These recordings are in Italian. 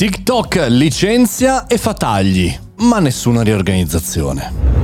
TikTok licenzia e fa tagli, ma nessuna riorganizzazione.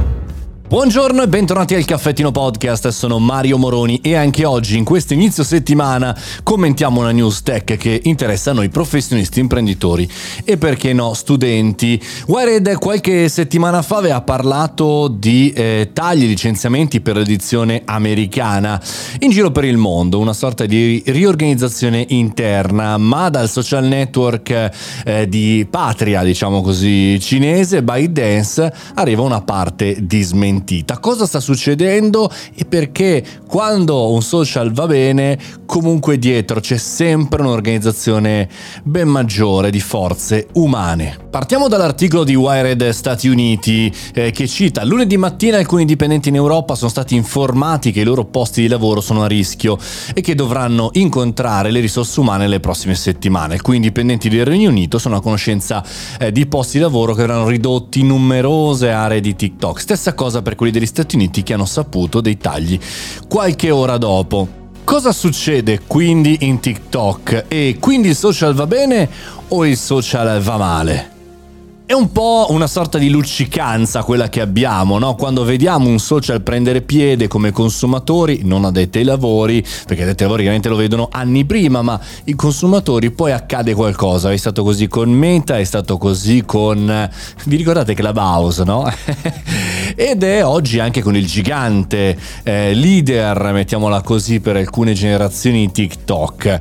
Buongiorno e bentornati al Caffettino Podcast, sono Mario Moroni e anche oggi in questo inizio settimana commentiamo una news tech che interessa a noi professionisti, imprenditori e perché no studenti. Wired qualche settimana fa aveva parlato di eh, tagli licenziamenti per l'edizione americana in giro per il mondo, una sorta di riorganizzazione interna, ma dal social network eh, di patria, diciamo così, cinese, ByteDance, arriva una parte di smentita smentita. Cosa sta succedendo e perché quando un social va bene, comunque dietro c'è sempre un'organizzazione ben maggiore di forze umane. Partiamo dall'articolo di Wired Stati Uniti eh, che cita lunedì mattina alcuni dipendenti in Europa sono stati informati che i loro posti di lavoro sono a rischio e che dovranno incontrare le risorse umane nelle prossime settimane. Alcuni dipendenti del Regno Unito sono a conoscenza eh, di posti di lavoro che verranno ridotti in numerose aree di TikTok. Stessa cosa per quelli degli Stati Uniti che hanno saputo dei tagli qualche ora dopo. Cosa succede quindi in TikTok? E quindi il social va bene o il social va male? È un po' una sorta di luccicanza quella che abbiamo, no? Quando vediamo un social prendere piede come consumatori, non addetti ai lavori, perché addetti ai lavori ovviamente lo vedono anni prima, ma i consumatori poi accade qualcosa. È stato così con Meta, è stato così con... Vi ricordate Clubhouse, no? Ed è oggi anche con il gigante eh, leader, mettiamola così, per alcune generazioni TikTok.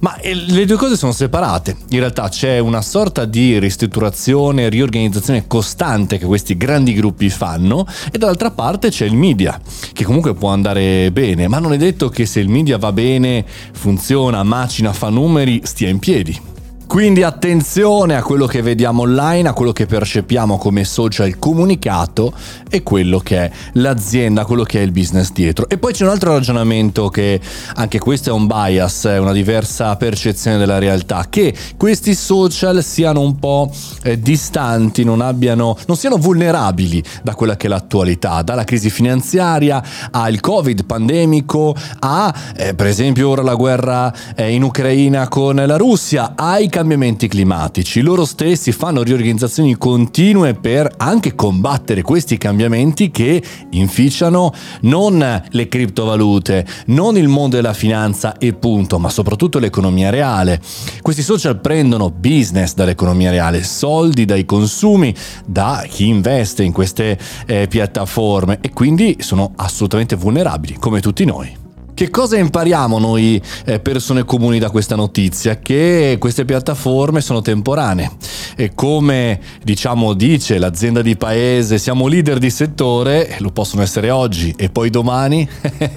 Ma eh, le due cose sono separate. In realtà c'è una sorta di ristrutturazione, riorganizzazione costante che questi grandi gruppi fanno e dall'altra parte c'è il media, che comunque può andare bene, ma non è detto che se il media va bene, funziona, macina, fa numeri, stia in piedi. Quindi attenzione a quello che vediamo online, a quello che percepiamo come social comunicato e quello che è l'azienda, quello che è il business dietro. E poi c'è un altro ragionamento che anche questo è un bias, è una diversa percezione della realtà, che questi social siano un po' eh, distanti, non abbiano, non siano vulnerabili da quella che è l'attualità, dalla crisi finanziaria al covid pandemico, a eh, per esempio ora la guerra eh, in Ucraina con la Russia, ai cambiamenti climatici. Loro stessi fanno riorganizzazioni continue per anche combattere questi cambiamenti che inficiano non le criptovalute, non il mondo della finanza e punto, ma soprattutto l'economia reale. Questi social prendono business dall'economia reale, soldi dai consumi, da chi investe in queste eh, piattaforme e quindi sono assolutamente vulnerabili come tutti noi. Che cosa impariamo noi eh, persone comuni da questa notizia? Che queste piattaforme sono temporanee e come diciamo dice l'azienda di paese siamo leader di settore, lo possono essere oggi e poi domani.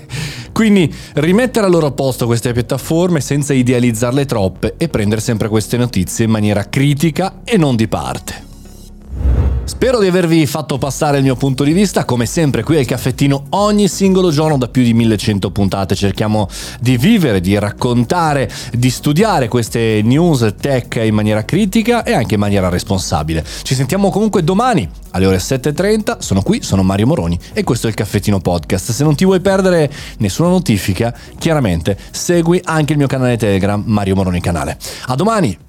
Quindi rimettere al loro posto queste piattaforme senza idealizzarle troppe e prendere sempre queste notizie in maniera critica e non di parte. Spero di avervi fatto passare il mio punto di vista, come sempre qui al caffettino ogni singolo giorno da più di 1100 puntate cerchiamo di vivere, di raccontare, di studiare queste news tech in maniera critica e anche in maniera responsabile. Ci sentiamo comunque domani alle ore 7.30, sono qui, sono Mario Moroni e questo è il caffettino podcast. Se non ti vuoi perdere nessuna notifica, chiaramente segui anche il mio canale Telegram Mario Moroni Canale. A domani!